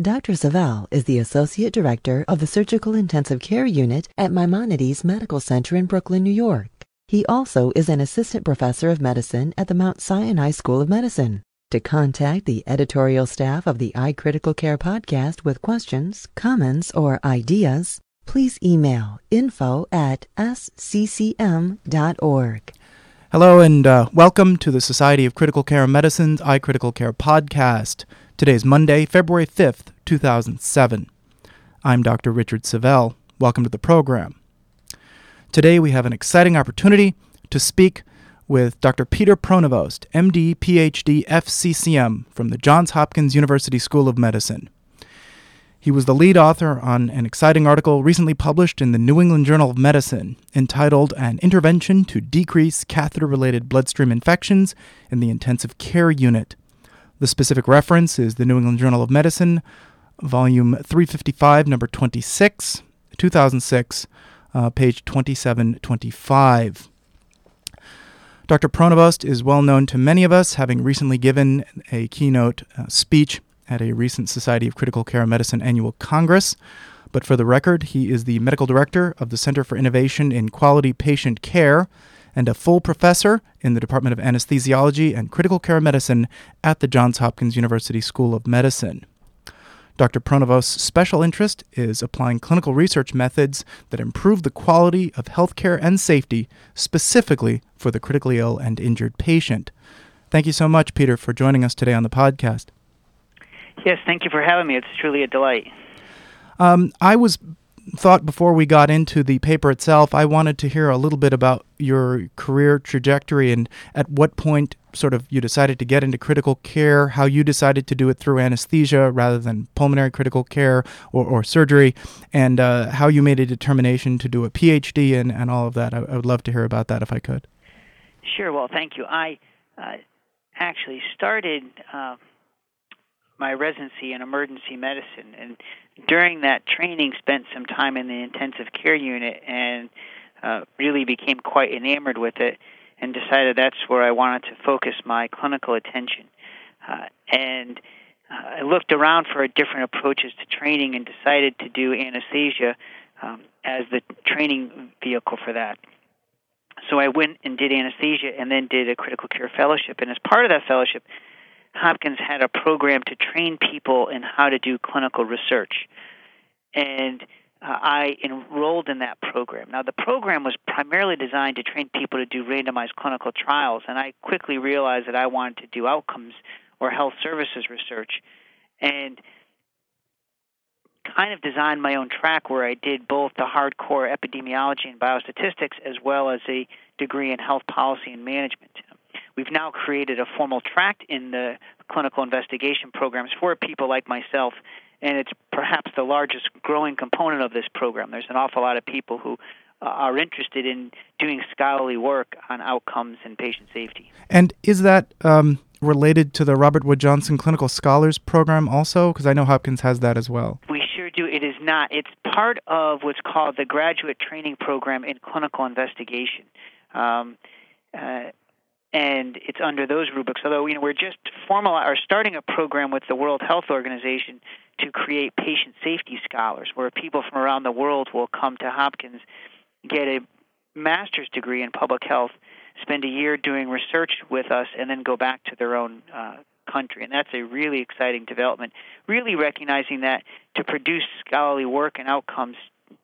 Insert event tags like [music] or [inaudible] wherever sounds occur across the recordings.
Dr. Savel is the Associate Director of the Surgical Intensive Care Unit at Maimonides Medical Center in Brooklyn, New York. He also is an Assistant Professor of Medicine at the Mount Sinai School of Medicine. To contact the editorial staff of the iCritical Care podcast with questions, comments, or ideas, please email info at sccm.org. Hello and uh, welcome to the Society of Critical Care Medicine's iCritical Care podcast. Today is Monday, February 5th, 2007. I'm Dr. Richard Savel. Welcome to the program. Today we have an exciting opportunity to speak with Dr. Peter Pronovost, MD, PhD, FCCM from the Johns Hopkins University School of Medicine. He was the lead author on an exciting article recently published in the New England Journal of Medicine entitled An Intervention to Decrease Catheter Related Bloodstream Infections in the Intensive Care Unit the specific reference is the New England Journal of Medicine, volume 355, number 26, 2006, uh, page 2725. Dr. Pronovost is well known to many of us, having recently given a keynote uh, speech at a recent Society of Critical Care Medicine annual congress. But for the record, he is the medical director of the Center for Innovation in Quality Patient Care and a full professor in the Department of Anesthesiology and Critical Care Medicine at the Johns Hopkins University School of Medicine. Dr. Pronovost's special interest is applying clinical research methods that improve the quality of healthcare and safety, specifically for the critically ill and injured patient. Thank you so much, Peter, for joining us today on the podcast. Yes, thank you for having me. It's truly a delight. Um, I was thought before we got into the paper itself, I wanted to hear a little bit about your career trajectory and at what point sort of you decided to get into critical care, how you decided to do it through anesthesia rather than pulmonary critical care or, or surgery, and uh, how you made a determination to do a PhD and, and all of that. I, I, would love to hear about that if I could. Sure. Well, thank you. I uh, actually started. Uh, my residency in emergency medicine and during that training spent some time in the intensive care unit and uh, really became quite enamored with it and decided that's where I wanted to focus my clinical attention. Uh, and uh, I looked around for different approaches to training and decided to do anesthesia um, as the training vehicle for that. So I went and did anesthesia and then did a critical care fellowship. And as part of that fellowship, Hopkins had a program to train people in how to do clinical research. And uh, I enrolled in that program. Now, the program was primarily designed to train people to do randomized clinical trials, and I quickly realized that I wanted to do outcomes or health services research. And kind of designed my own track where I did both the hardcore epidemiology and biostatistics as well as a degree in health policy and management. We've now created a formal track in the clinical investigation programs for people like myself, and it's perhaps the largest growing component of this program. There's an awful lot of people who uh, are interested in doing scholarly work on outcomes and patient safety. And is that um, related to the Robert Wood Johnson Clinical Scholars Program also? Because I know Hopkins has that as well. We sure do. It is not. It's part of what's called the Graduate Training Program in Clinical Investigation. Um, uh, and it's under those rubrics. Although you know we're just formal or starting a program with the World Health Organization to create patient safety scholars, where people from around the world will come to Hopkins, get a master's degree in public health, spend a year doing research with us, and then go back to their own uh, country. And that's a really exciting development. Really recognizing that to produce scholarly work and outcomes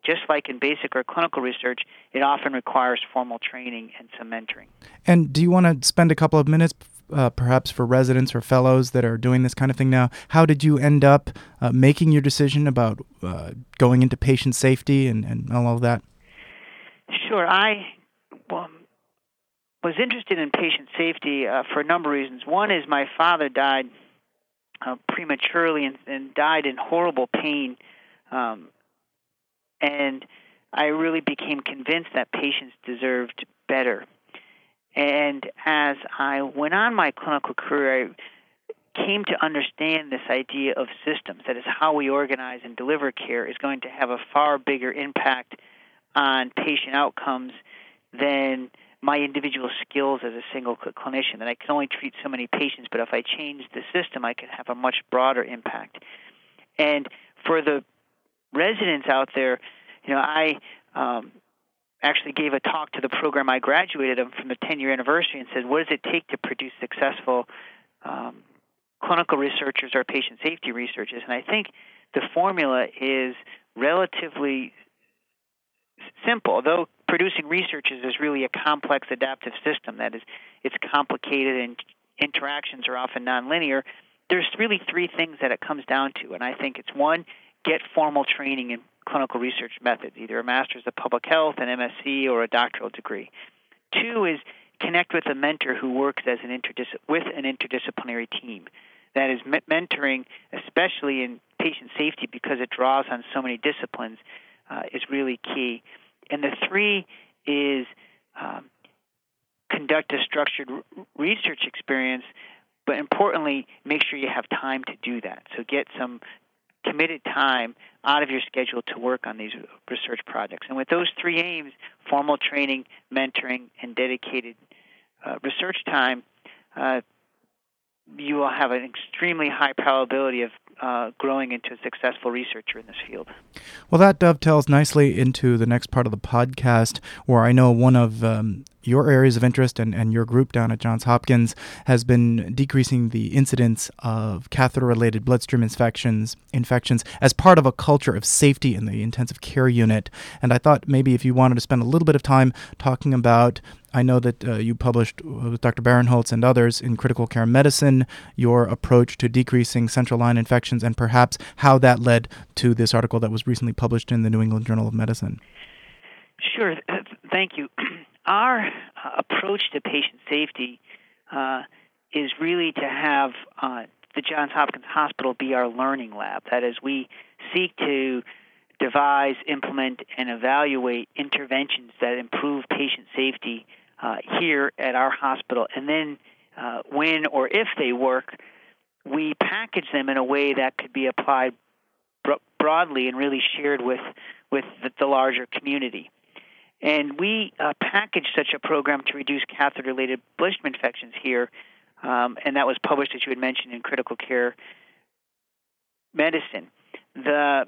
just like in basic or clinical research, it often requires formal training and some mentoring. And do you want to spend a couple of minutes, uh, perhaps for residents or fellows that are doing this kind of thing now? How did you end up uh, making your decision about uh, going into patient safety and, and all of that? Sure. I well, was interested in patient safety uh, for a number of reasons. One is my father died uh, prematurely and, and, died in horrible pain. Um, and I really became convinced that patients deserved better. And as I went on my clinical career, I came to understand this idea of systems that is how we organize and deliver care is going to have a far bigger impact on patient outcomes than my individual skills as a single clinician that I can only treat so many patients, but if I change the system, I can have a much broader impact. And for the residents out there, you know, I um, actually gave a talk to the program I graduated from the 10 year anniversary and said, what does it take to produce successful um, clinical researchers or patient safety researchers? And I think the formula is relatively simple, though producing researchers is really a complex adaptive system that is it's complicated and interactions are often nonlinear. There's really three things that it comes down to, and I think it's one, get formal training in clinical research methods, either a master's of public health, an MSc, or a doctoral degree. Two is connect with a mentor who works as an interdis- with an interdisciplinary team. That is mentoring, especially in patient safety, because it draws on so many disciplines, uh, is really key. And the three is um, conduct a structured research experience, but importantly, make sure you have time to do that. So get some committed time out of your schedule to work on these research projects. And with those three aims formal training, mentoring, and dedicated uh, research time uh, you will have an extremely high probability of uh, growing into a successful researcher in this field. Well, that dovetails nicely into the next part of the podcast, where I know one of um, your areas of interest and, and your group down at Johns Hopkins has been decreasing the incidence of catheter related bloodstream infections infections as part of a culture of safety in the intensive care unit. And I thought maybe if you wanted to spend a little bit of time talking about I know that uh, you published with Dr. Berenholtz and others in Critical Care Medicine your approach to decreasing central line infections and perhaps how that led to this article that was recently published in the New England Journal of Medicine. Sure. Thank you. [clears throat] Our uh, approach to patient safety uh, is really to have uh, the Johns Hopkins Hospital be our learning lab. That is, we seek to devise, implement, and evaluate interventions that improve patient safety uh, here at our hospital. And then, uh, when or if they work, we package them in a way that could be applied bro- broadly and really shared with with the, the larger community. And we uh, packaged such a program to reduce catheter-related bloodstream infections here, um, and that was published, as you had mentioned, in Critical Care Medicine. The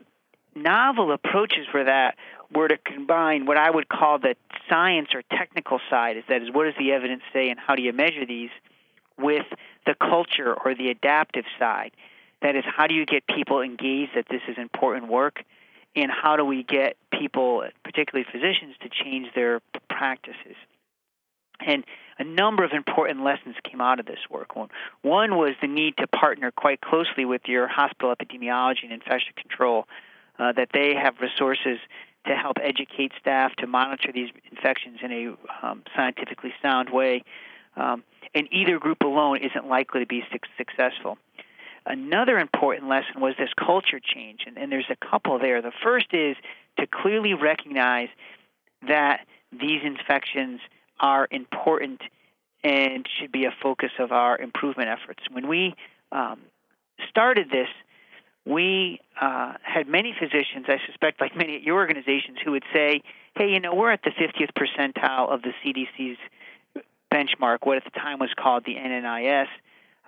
novel approaches for that were to combine what I would call the science or technical side, is that is what does the evidence say and how do you measure these, with the culture or the adaptive side. That is, how do you get people engaged that this is important work? and how do we get people, particularly physicians, to change their practices. And a number of important lessons came out of this work. One was the need to partner quite closely with your hospital epidemiology and infection control, uh, that they have resources to help educate staff to monitor these infections in a um, scientifically sound way. Um, and either group alone isn't likely to be su- successful. Another important lesson was this culture change, and, and there's a couple there. The first is to clearly recognize that these infections are important and should be a focus of our improvement efforts. When we um, started this, we uh, had many physicians, I suspect, like many at your organizations, who would say, hey, you know, we're at the 50th percentile of the CDC's benchmark, what at the time was called the NNIS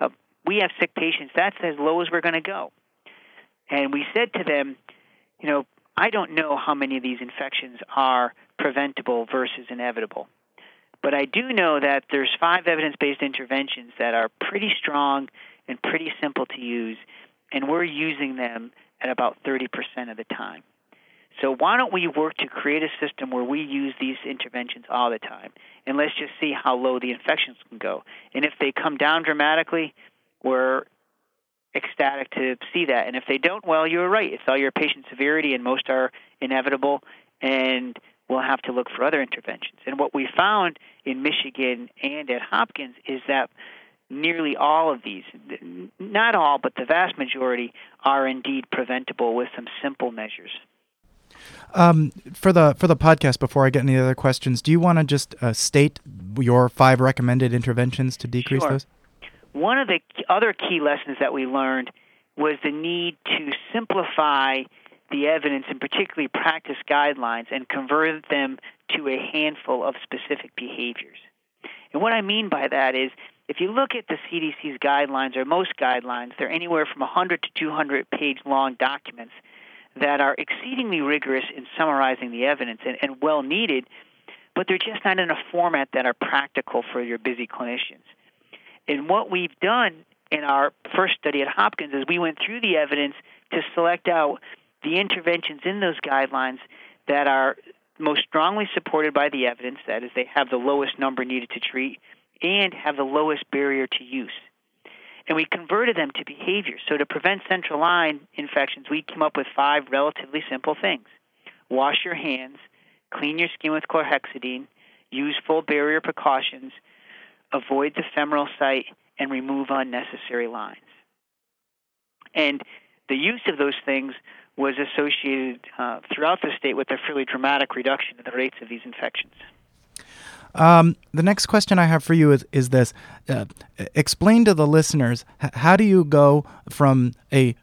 uh, we have sick patients. That's as low as we're going to go. And we said to them, you know, I don't know how many of these infections are preventable versus inevitable. But I do know that there's five evidence-based interventions that are pretty strong and pretty simple to use, and we're using them at about 30% of the time. So why don't we work to create a system where we use these interventions all the time, and let's just see how low the infections can go. And if they come down dramatically, we're ecstatic to see that. And if they don't, well, you're right. It's all your patient severity, and most are inevitable, and we'll have to look for other interventions. And what we found in Michigan and at Hopkins is that nearly all of these, not all, but the vast majority, are indeed preventable with some simple measures. Um, for the for the podcast, before I get any other questions, do you want to just uh, state your five recommended interventions to decrease sure. those? One of the other key lessons that we learned was the need to simplify the evidence and particularly practice guidelines and convert them to a handful of specific behaviors. And what I mean by that is if you look at the CDC's guidelines or most guidelines, they're anywhere from 100 to 200 page long documents that are exceedingly rigorous in summarizing the evidence and, and well needed, but they're just not in a format that are practical for your busy clinicians. And what we've done in our first study at Hopkins is we went through the evidence to select out the interventions in those guidelines that are most strongly supported by the evidence, that is, they have the lowest number needed to treat and have the lowest barrier to use. And we converted them to behaviors. So to prevent central line infections, we came up with five relatively simple things wash your hands, clean your skin with chlorhexidine, use full barrier precautions, avoid the femoral site, and remove unnecessary lines. And the use of those things was associated uh, throughout the state with a fairly dramatic reduction in the rates of these infections. Um, the next question I have for you is, is this uh, Explain to the listeners how do you go from a,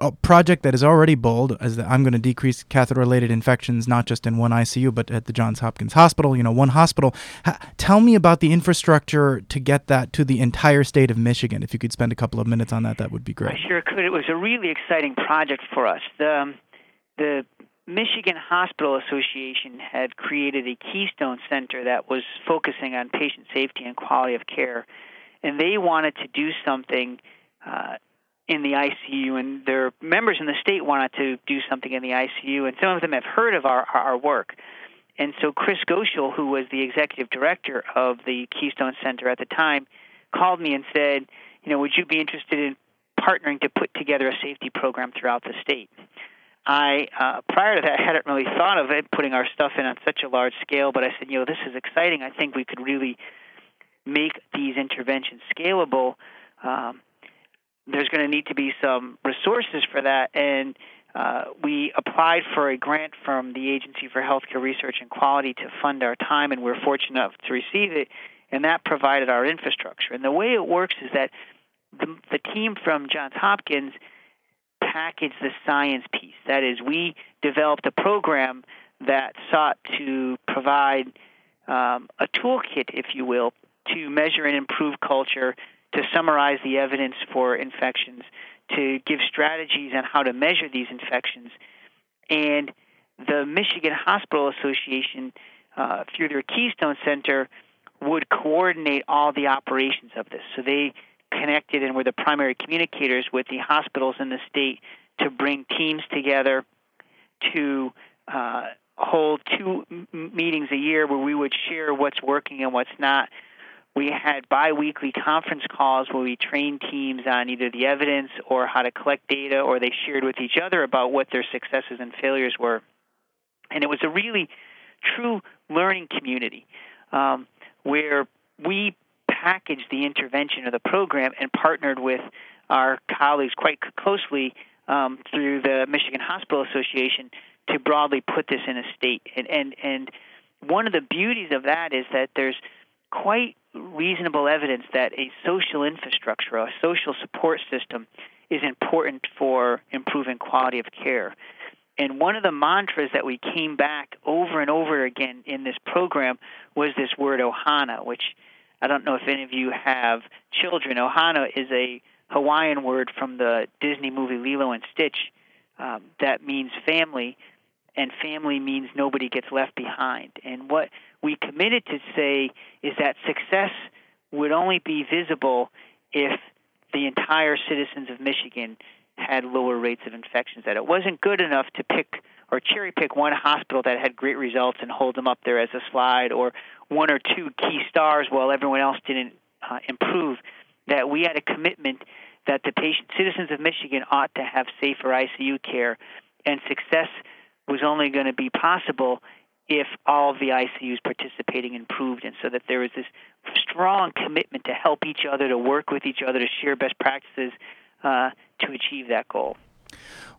a project that is already bold, as the, I'm going to decrease catheter related infections, not just in one ICU, but at the Johns Hopkins Hospital, you know, one hospital. H- tell me about the infrastructure to get that to the entire state of Michigan. If you could spend a couple of minutes on that, that would be great. I sure could. It was a really exciting project for us. The, the Michigan Hospital Association had created a Keystone Center that was focusing on patient safety and quality of care, and they wanted to do something uh, in the ICU, and their members in the state wanted to do something in the ICU, and some of them have heard of our our work. And so Chris Goeschel, who was the executive director of the Keystone Center at the time, called me and said, you know, would you be interested in partnering to put together a safety program throughout the state? I uh, prior to that hadn't really thought of it, putting our stuff in on such a large scale. But I said, you know, this is exciting. I think we could really make these interventions scalable. Um, there's going to need to be some resources for that, and uh, we applied for a grant from the Agency for Healthcare Research and Quality to fund our time, and we're fortunate enough to receive it. And that provided our infrastructure. And the way it works is that the, the team from Johns Hopkins package the science piece. That is, we developed a program that sought to provide um, a toolkit, if you will, to measure and improve culture, to summarize the evidence for infections, to give strategies on how to measure these infections. And the Michigan Hospital Association, uh, through their Keystone Center, would coordinate all the operations of this. So they connected and were the primary communicators with the hospitals in the state to bring teams together to uh, hold two m- meetings a year where we would share what's working and what's not. We had biweekly conference calls where we trained teams on either the evidence or how to collect data, or they shared with each other about what their successes and failures were. And it was a really true learning community um, where we packaged the intervention of the program and partnered with our colleagues quite closely um, through the Michigan Hospital Association to broadly put this in a state. And, and and one of the beauties of that is that there's quite reasonable evidence that a social infrastructure, a social support system, is important for improving quality of care. And one of the mantras that we came back over and over again in this program was this word ohana, which I don't know if any of you have children. Ohana is a Hawaiian word from the Disney movie Lilo and Stitch um, that means family, and family means nobody gets left behind. And what we committed to say is that success would only be visible if the entire citizens of Michigan had lower rates of infections. That it wasn't good enough to pick or cherry pick one hospital that had great results and hold them up there as a slide, or one or two key stars while everyone else didn't uh, improve. That we had a commitment that the patient citizens of Michigan ought to have safer ICU care, and success was only going to be possible if all the ICUs participating improved, and so that there was this strong commitment to help each other, to work with each other, to share best practices uh, to achieve that goal.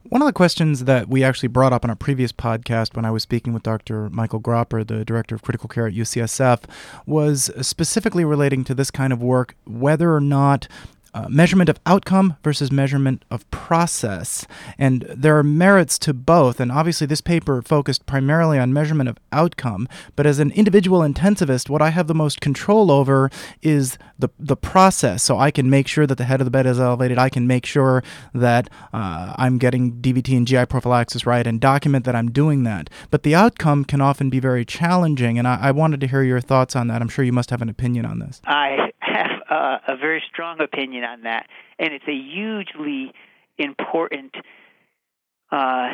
One of the questions that we actually brought up on a previous podcast when I was speaking with Dr. Michael Gropper, the director of critical care at UCSF, was specifically relating to this kind of work whether or not uh, measurement of outcome versus measurement of process. And there are merits to both. And obviously, this paper focused primarily on measurement of outcome. But as an individual intensivist, what I have the most control over is the, the process. So I can make sure that the head of the bed is elevated. I can make sure that uh, I'm getting DVT and GI prophylaxis right and document that I'm doing that. But the outcome can often be very challenging. And I, I wanted to hear your thoughts on that. I'm sure you must have an opinion on this. I have [laughs] uh, a very strong opinion on that, and it's a hugely important uh,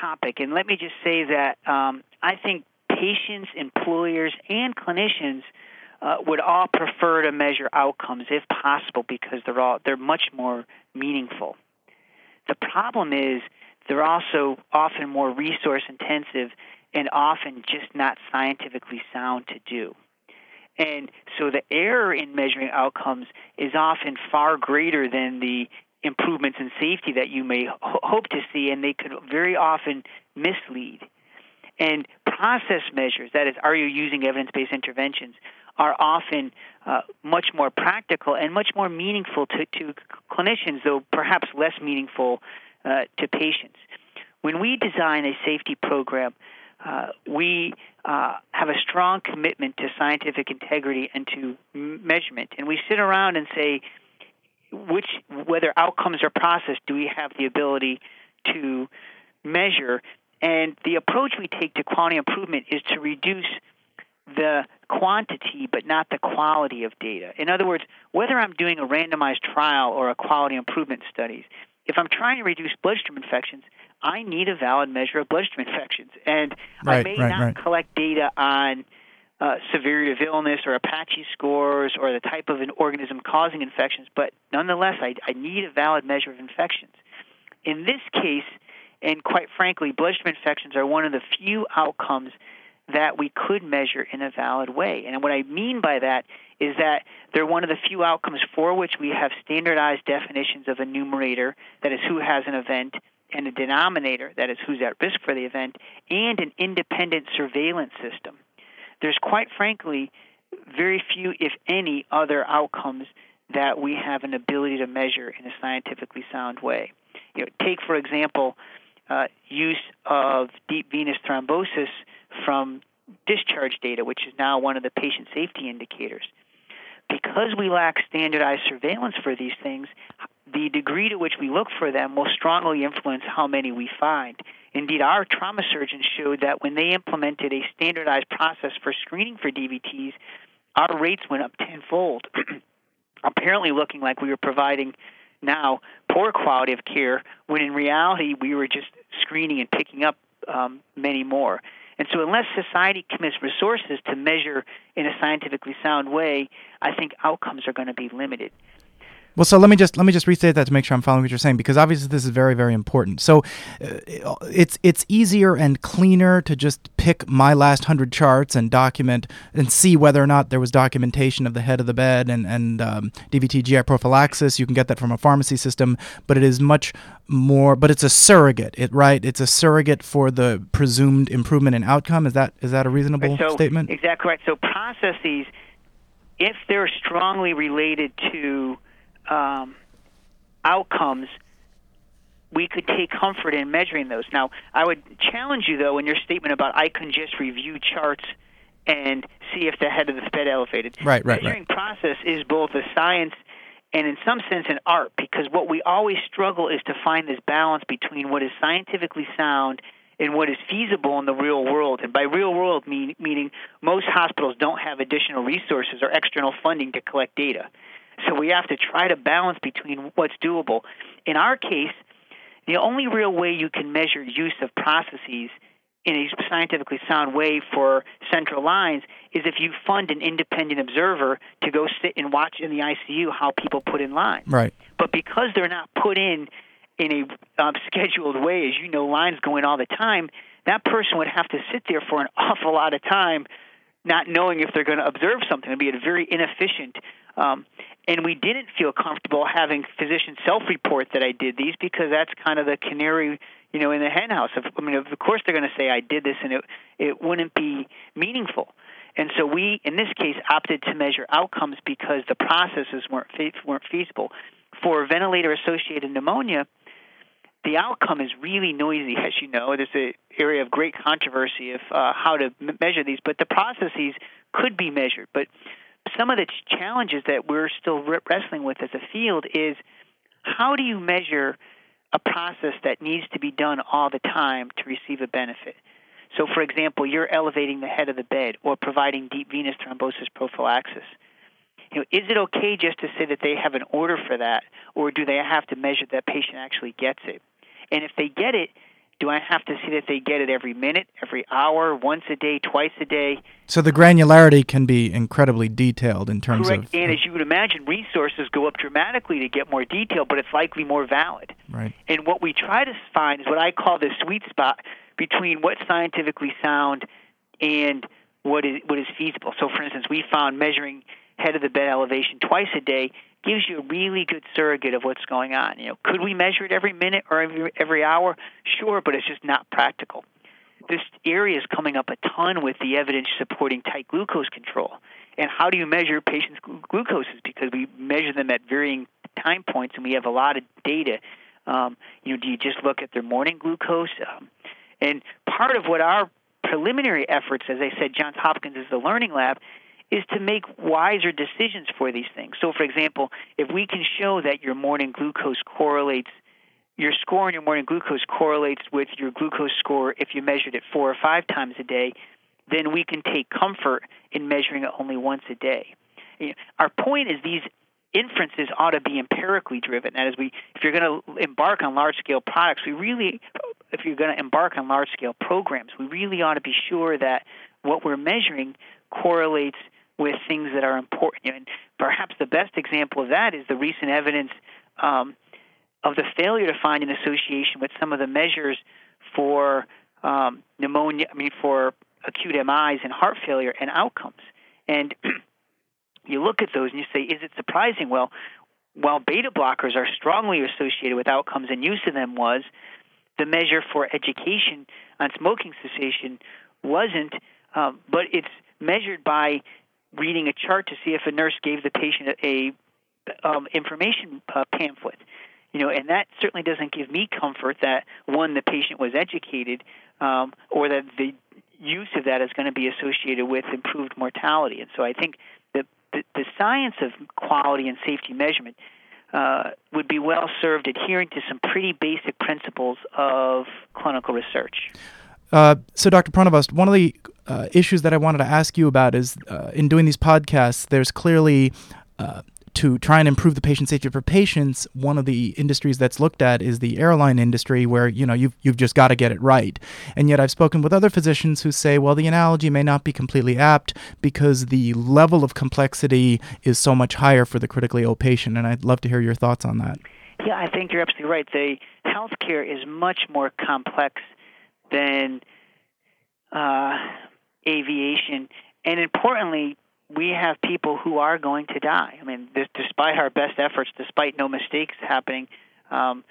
topic. And let me just say that um, I think patients, employers, and clinicians uh, would all prefer to measure outcomes if possible because they're all they're much more meaningful. The problem is they're also often more resource intensive and often just not scientifically sound to do. And so the error in measuring outcomes is often far greater than the improvements in safety that you may ho- hope to see, and they could very often mislead. And process measures, that is, are you using evidence based interventions, are often uh, much more practical and much more meaningful to, to clinicians, though perhaps less meaningful uh, to patients. When we design a safety program, uh, we uh, have a strong commitment to scientific integrity and to measurement. And we sit around and say, which whether outcomes or process do we have the ability to measure? And the approach we take to quality improvement is to reduce the quantity but not the quality of data. In other words, whether I'm doing a randomized trial or a quality improvement studies, if I'm trying to reduce bloodstream infections, I need a valid measure of bloodstream infections. And right, I may right, not right. collect data on uh, severity of illness or Apache scores or the type of an organism causing infections, but nonetheless, I, I need a valid measure of infections. In this case, and quite frankly, bloodstream infections are one of the few outcomes that we could measure in a valid way. And what I mean by that is that they're one of the few outcomes for which we have standardized definitions of a numerator, that is, who has an event, and a denominator, that is, who's at risk for the event, and an independent surveillance system. There's quite frankly very few, if any, other outcomes that we have an ability to measure in a scientifically sound way. You know, take, for example, uh, use of deep venous thrombosis from discharge data, which is now one of the patient safety indicators. Because we lack standardized surveillance for these things, the degree to which we look for them will strongly influence how many we find. Indeed, our trauma surgeons showed that when they implemented a standardized process for screening for DVTs, our rates went up tenfold, [clears throat] apparently looking like we were providing now poor quality of care, when in reality we were just screening and picking up um, many more. And so, unless society commits resources to measure in a scientifically sound way, I think outcomes are going to be limited. Well, so let me just let me just restate that to make sure I'm following what you're saying because obviously this is very very important. So uh, it's it's easier and cleaner to just pick my last hundred charts and document and see whether or not there was documentation of the head of the bed and and um, DVT GI prophylaxis. You can get that from a pharmacy system, but it is much more. But it's a surrogate, it right? It's a surrogate for the presumed improvement in outcome. Is that is that a reasonable so, statement? Exactly right. So processes, if they're strongly related to um, outcomes, we could take comfort in measuring those. Now, I would challenge you, though, in your statement about I can just review charts and see if the head of the bed elevated. Right, right, The Measuring right. process is both a science and, in some sense, an art because what we always struggle is to find this balance between what is scientifically sound and what is feasible in the real world. And by real world, mean, meaning most hospitals don't have additional resources or external funding to collect data. So we have to try to balance between what's doable. In our case, the only real way you can measure use of processes in a scientifically sound way for central lines is if you fund an independent observer to go sit and watch in the ICU how people put in lines. Right. But because they're not put in in a um, scheduled way, as you know, lines going all the time, that person would have to sit there for an [laughs] awful lot of time not knowing if they're going to observe something. It'd be a very inefficient. Um, and we didn't feel comfortable having physicians self-report that I did these because that's kind of the canary, you know, in the henhouse. I mean, of course they're going to say I did this, and it it wouldn't be meaningful. And so we, in this case, opted to measure outcomes because the processes weren't weren't feasible. For ventilator-associated pneumonia, the outcome is really noisy, as you know. There's an area of great controversy of uh, how to m- measure these, but the processes could be measured. But some of the challenges that we're still wrestling with as a field is how do you measure a process that needs to be done all the time to receive a benefit? So, for example, you're elevating the head of the bed or providing deep venous thrombosis prophylaxis. You know, is it okay just to say that they have an order for that, or do they have to measure that patient actually gets it? And if they get it, do I have to see that they get it every minute, every hour, once a day, twice a day? So the granularity can be incredibly detailed in terms Correct. of. And as you would imagine, resources go up dramatically to get more detail, but it's likely more valid. Right. And what we try to find is what I call the sweet spot between what's scientifically sound and what is what is feasible. So, for instance, we found measuring head of the bed elevation twice a day gives you a really good surrogate of what's going on. You know, could we measure it every minute or every, every hour? Sure, but it's just not practical. This area is coming up a ton with the evidence supporting tight glucose control. And how do you measure patients' glucoses? Because we measure them at varying time points, and we have a lot of data. Um, you know, do you just look at their morning glucose? Um, and part of what our preliminary efforts, as I said, Johns Hopkins is the learning lab, is to make wiser decisions for these things. So, for example, if we can show that your morning glucose correlates, your score on your morning glucose correlates with your glucose score if you measured it four or five times a day, then we can take comfort in measuring it only once a day. Our point is these inferences ought to be empirically driven. That is, we if you're going to embark on large scale products, we really, if you're going to embark on large scale programs, we really ought to be sure that what we're measuring correlates with things that are important. And perhaps the best example of that is the recent evidence um, of the failure to find an association with some of the measures for um, pneumonia, I mean, for acute MIs and heart failure and outcomes. And [clears throat] you look at those and you say, is it surprising? Well, while beta blockers are strongly associated with outcomes and use of them was, the measure for education on smoking cessation wasn't, um, but it's measured by reading a chart to see if a nurse gave the patient a, um, information uh, pamphlet. You know, and that certainly doesn't give me comfort that one, the patient was educated, um, or that the use of that is going to be associated with improved mortality. And so I think that the, the science of quality and safety measurement uh, would be well served adhering to some pretty basic principles of clinical research. Uh, so, Dr. Pronovost, one of the uh, issues that I wanted to ask you about is uh, in doing these podcasts, there's clearly uh, to try and improve the patient safety for patients. One of the industries that's looked at is the airline industry, where you know you've you've just got to get it right. And yet, I've spoken with other physicians who say, well, the analogy may not be completely apt because the level of complexity is so much higher for the critically ill patient. And I'd love to hear your thoughts on that. Yeah, I think you're absolutely right. The healthcare is much more complex than uh, aviation. And importantly, we have people who are going to die. I mean, this, despite our best efforts, despite no mistakes happening, um,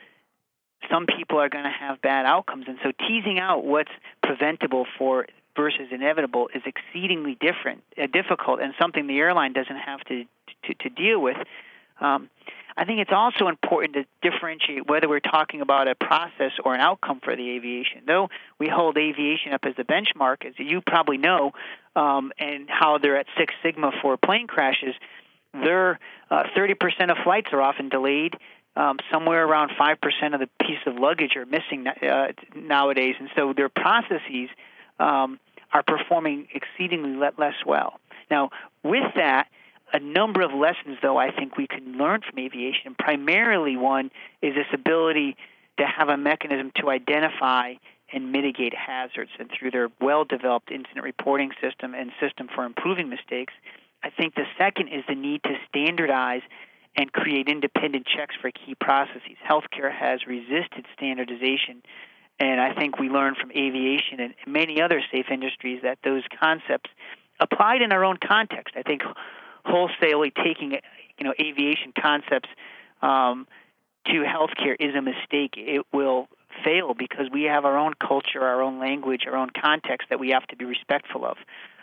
some people are going to have bad outcomes. And so, teasing out what's preventable for versus inevitable is exceedingly different, uh, difficult, and something the airline doesn't have to to, to deal with. Um, I think it's also important to differentiate whether we're talking about a process or an outcome for the aviation. Though we hold aviation up as a benchmark, as you probably know, um, and how they're at Six Sigma for plane crashes, their uh, 30% of flights are often delayed. Um, somewhere around 5% of the piece of luggage are missing uh, nowadays, and so their processes um, are performing exceedingly less well. Now, with that, a number of lessons, though, I think we can learn from aviation. Primarily, one is this ability to have a mechanism to identify and mitigate hazards. And through their well developed incident reporting system and system for improving mistakes, I think the second is the need to standardize and create independent checks for key processes. Healthcare has resisted standardization. And I think we learned from aviation and many other safe industries that those concepts applied in our own context. I think wholesalely taking you know aviation concepts um, to healthcare is a mistake. It will fail because we have our own culture, our own language, our own context that we have to be respectful of.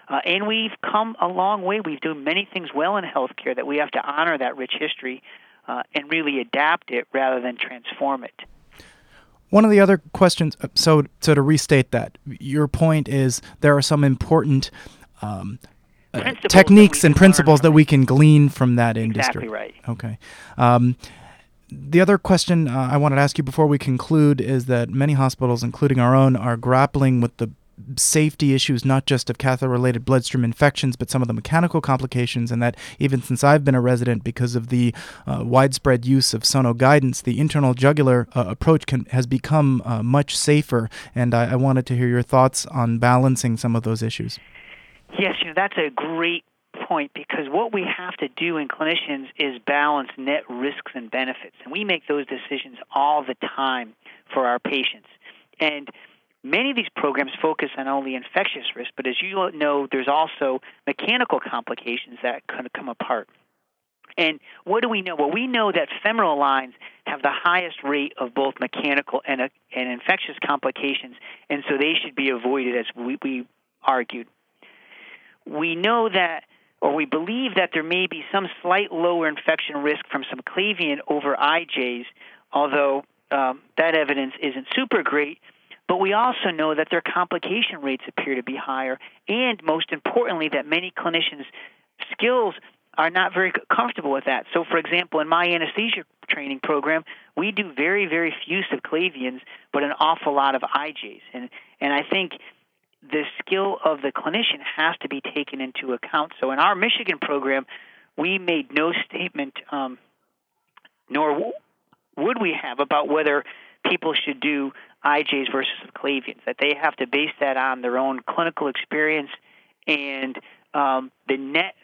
Uh, and we've come a long way. We've done many things well in healthcare that we have to honor that rich history uh, and really adapt it rather than transform it. One of the other questions, uh, so so to restate that, your point is there are some important um, uh, techniques and principles that we can glean from that industry. Exactly right. Okay. Um, the other question uh, I wanted to ask you before we conclude is that many hospitals, including our own, are grappling with the safety issues, not just of catheter related bloodstream infections, but some of the mechanical complications. And that even since I've been a resident, because of the uh, widespread use of sono guidance, the internal jugular uh, approach can, has become uh, much safer. And I, I wanted to hear your thoughts on balancing some of those issues. Yes, you know, that's a great point because what we have to do in clinicians is balance net risks and benefits. And we make those decisions all the time for our patients. And Many of these programs focus on only infectious risk, but as you know, there's also mechanical complications that could come apart. And what do we know? Well, we know that femoral lines have the highest rate of both mechanical and, uh, and infectious complications, and so they should be avoided, as we, we argued. We know that, or we believe that there may be some slight lower infection risk from subclavian over IJs, although um, that evidence isn't super great but we also know that their complication rates appear to be higher, and most importantly, that many clinicians' skills are not very comfortable with that. So, for example, in my anesthesia training program, we do very, very few subclavians, but an awful lot of IJs. And, and I think the skill of the clinician has to be taken into account. So, in our Michigan program, we made no statement, um, nor would we have, about whether people should do IJs versus Clavians, that they have to base that on their own clinical experience and um, the net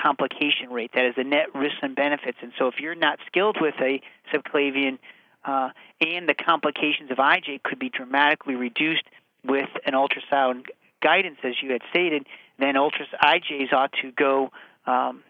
complication rate, that is the net risks and benefits. And so if you're not skilled with a subclavian uh, and the complications of IJ could be dramatically reduced with an ultrasound guidance, as you had stated, then ultras IJs ought to go um,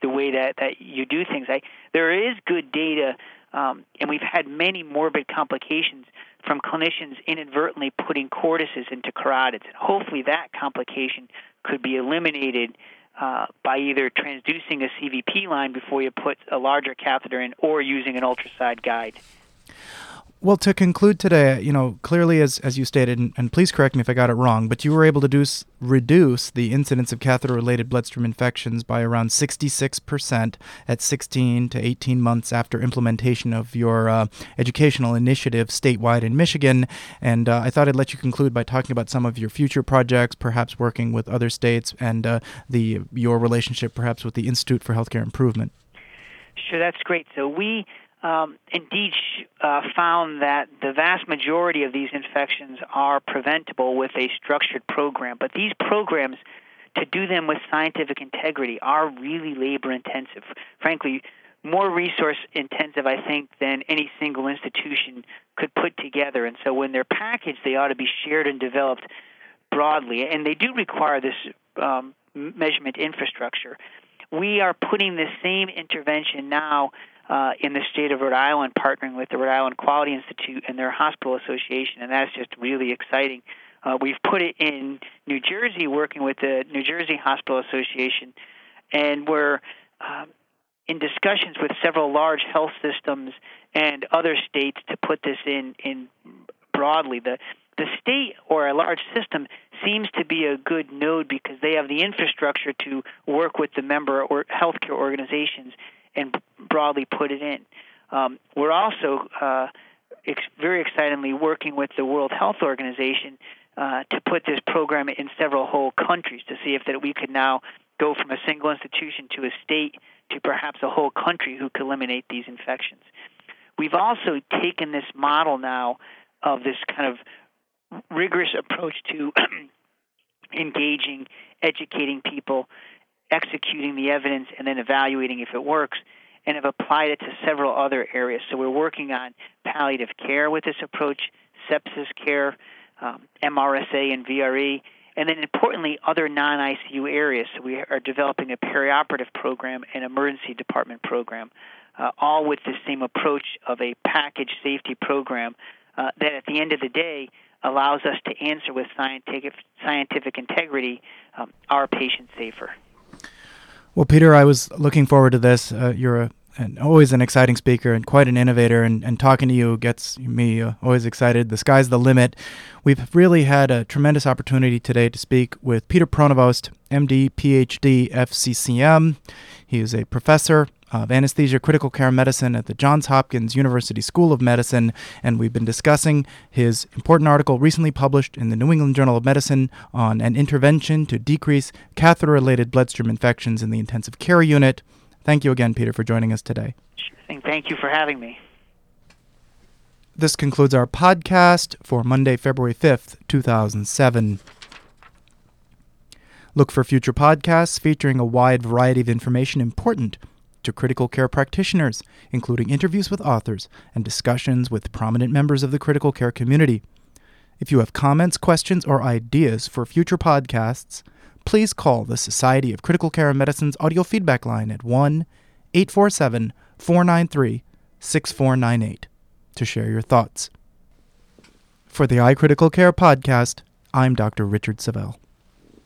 the way that, that you do things. I, there is good data, um, and we've had many morbid complications from clinicians inadvertently putting Cordises into carotids. And hopefully, that complication could be eliminated uh, by either transducing a CVP line before you put a larger catheter in or using an ultrasound guide. Well, to conclude today, you know, clearly, as, as you stated, and, and please correct me if I got it wrong, but you were able to reduce the incidence of catheter related bloodstream infections by around 66% at 16 to 18 months after implementation of your uh, educational initiative statewide in Michigan. And uh, I thought I'd let you conclude by talking about some of your future projects, perhaps working with other states, and uh, the your relationship perhaps with the Institute for Healthcare Improvement. Sure, that's great. So we um, indeed uh, found that the vast majority of these infections are preventable with a structured program. But these programs, to do them with scientific integrity, are really labor intensive. Frankly, more resource intensive, I think, than any single institution could put together. And so when they're packaged, they ought to be shared and developed broadly. And they do require this um, measurement infrastructure. We are putting the same intervention now uh, in the state of Rhode Island, partnering with the Rhode Island Quality Institute and their hospital association, and that's just really exciting. Uh, we've put it in New Jersey, working with the New Jersey Hospital Association, and we're um, in discussions with several large health systems and other states to put this in in broadly. The the state or a large system seems to be a good node because they have the infrastructure to work with the member or healthcare organizations and broadly put it in. Um, we're also uh, ex- very excitedly working with the World Health Organization uh, to put this program in several whole countries to see if that we could now go from a single institution to a state to perhaps a whole country who could eliminate these infections. We've also taken this model now of this kind of rigorous approach to [clears throat] engaging, educating people, executing the evidence and then evaluating if it works, and have applied it to several other areas. So we're working on palliative care with this approach, sepsis care, um, MRSA and VRE, and then importantly, other non ICU areas. So we are developing a perioperative program and emergency department program, uh, all with the same approach of a package safety program uh, that at the end of the day allows us to answer with scientific, scientific integrity um, our patients safer. Well, Peter, I was looking forward to this. Uh, you're a and always an exciting speaker and quite an innovator. And, and talking to you gets me uh, always excited. The sky's the limit. We've really had a tremendous opportunity today to speak with Peter Pronovost, MD, PhD, FCCM. He is a professor of anesthesia critical care medicine at the Johns Hopkins University School of Medicine, and we've been discussing his important article recently published in the New England Journal of Medicine on an intervention to decrease catheter related bloodstream infections in the intensive care unit. Thank you again, Peter, for joining us today. Thank you for having me. This concludes our podcast for Monday, February 5th, 2007. Look for future podcasts featuring a wide variety of information important to critical care practitioners, including interviews with authors and discussions with prominent members of the critical care community. If you have comments, questions, or ideas for future podcasts, please call the Society of Critical Care Medicine's audio feedback line at 1 847 493 6498 to share your thoughts. For the iCritical Care podcast, I'm Dr. Richard Savel.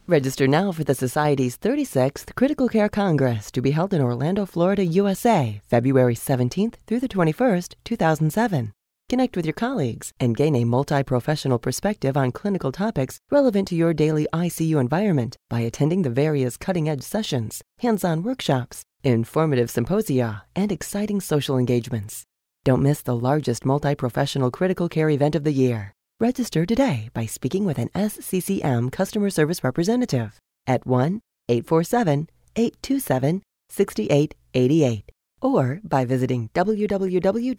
Register now for the Society's 36th Critical Care Congress to be held in Orlando, Florida, USA, February 17th through the 21st, 2007. Connect with your colleagues and gain a multi professional perspective on clinical topics relevant to your daily ICU environment by attending the various cutting edge sessions, hands on workshops, informative symposia, and exciting social engagements. Don't miss the largest multi professional critical care event of the year. Register today by speaking with an SCCM customer service representative at 1 847 827 6888 or by visiting www.sccm.org.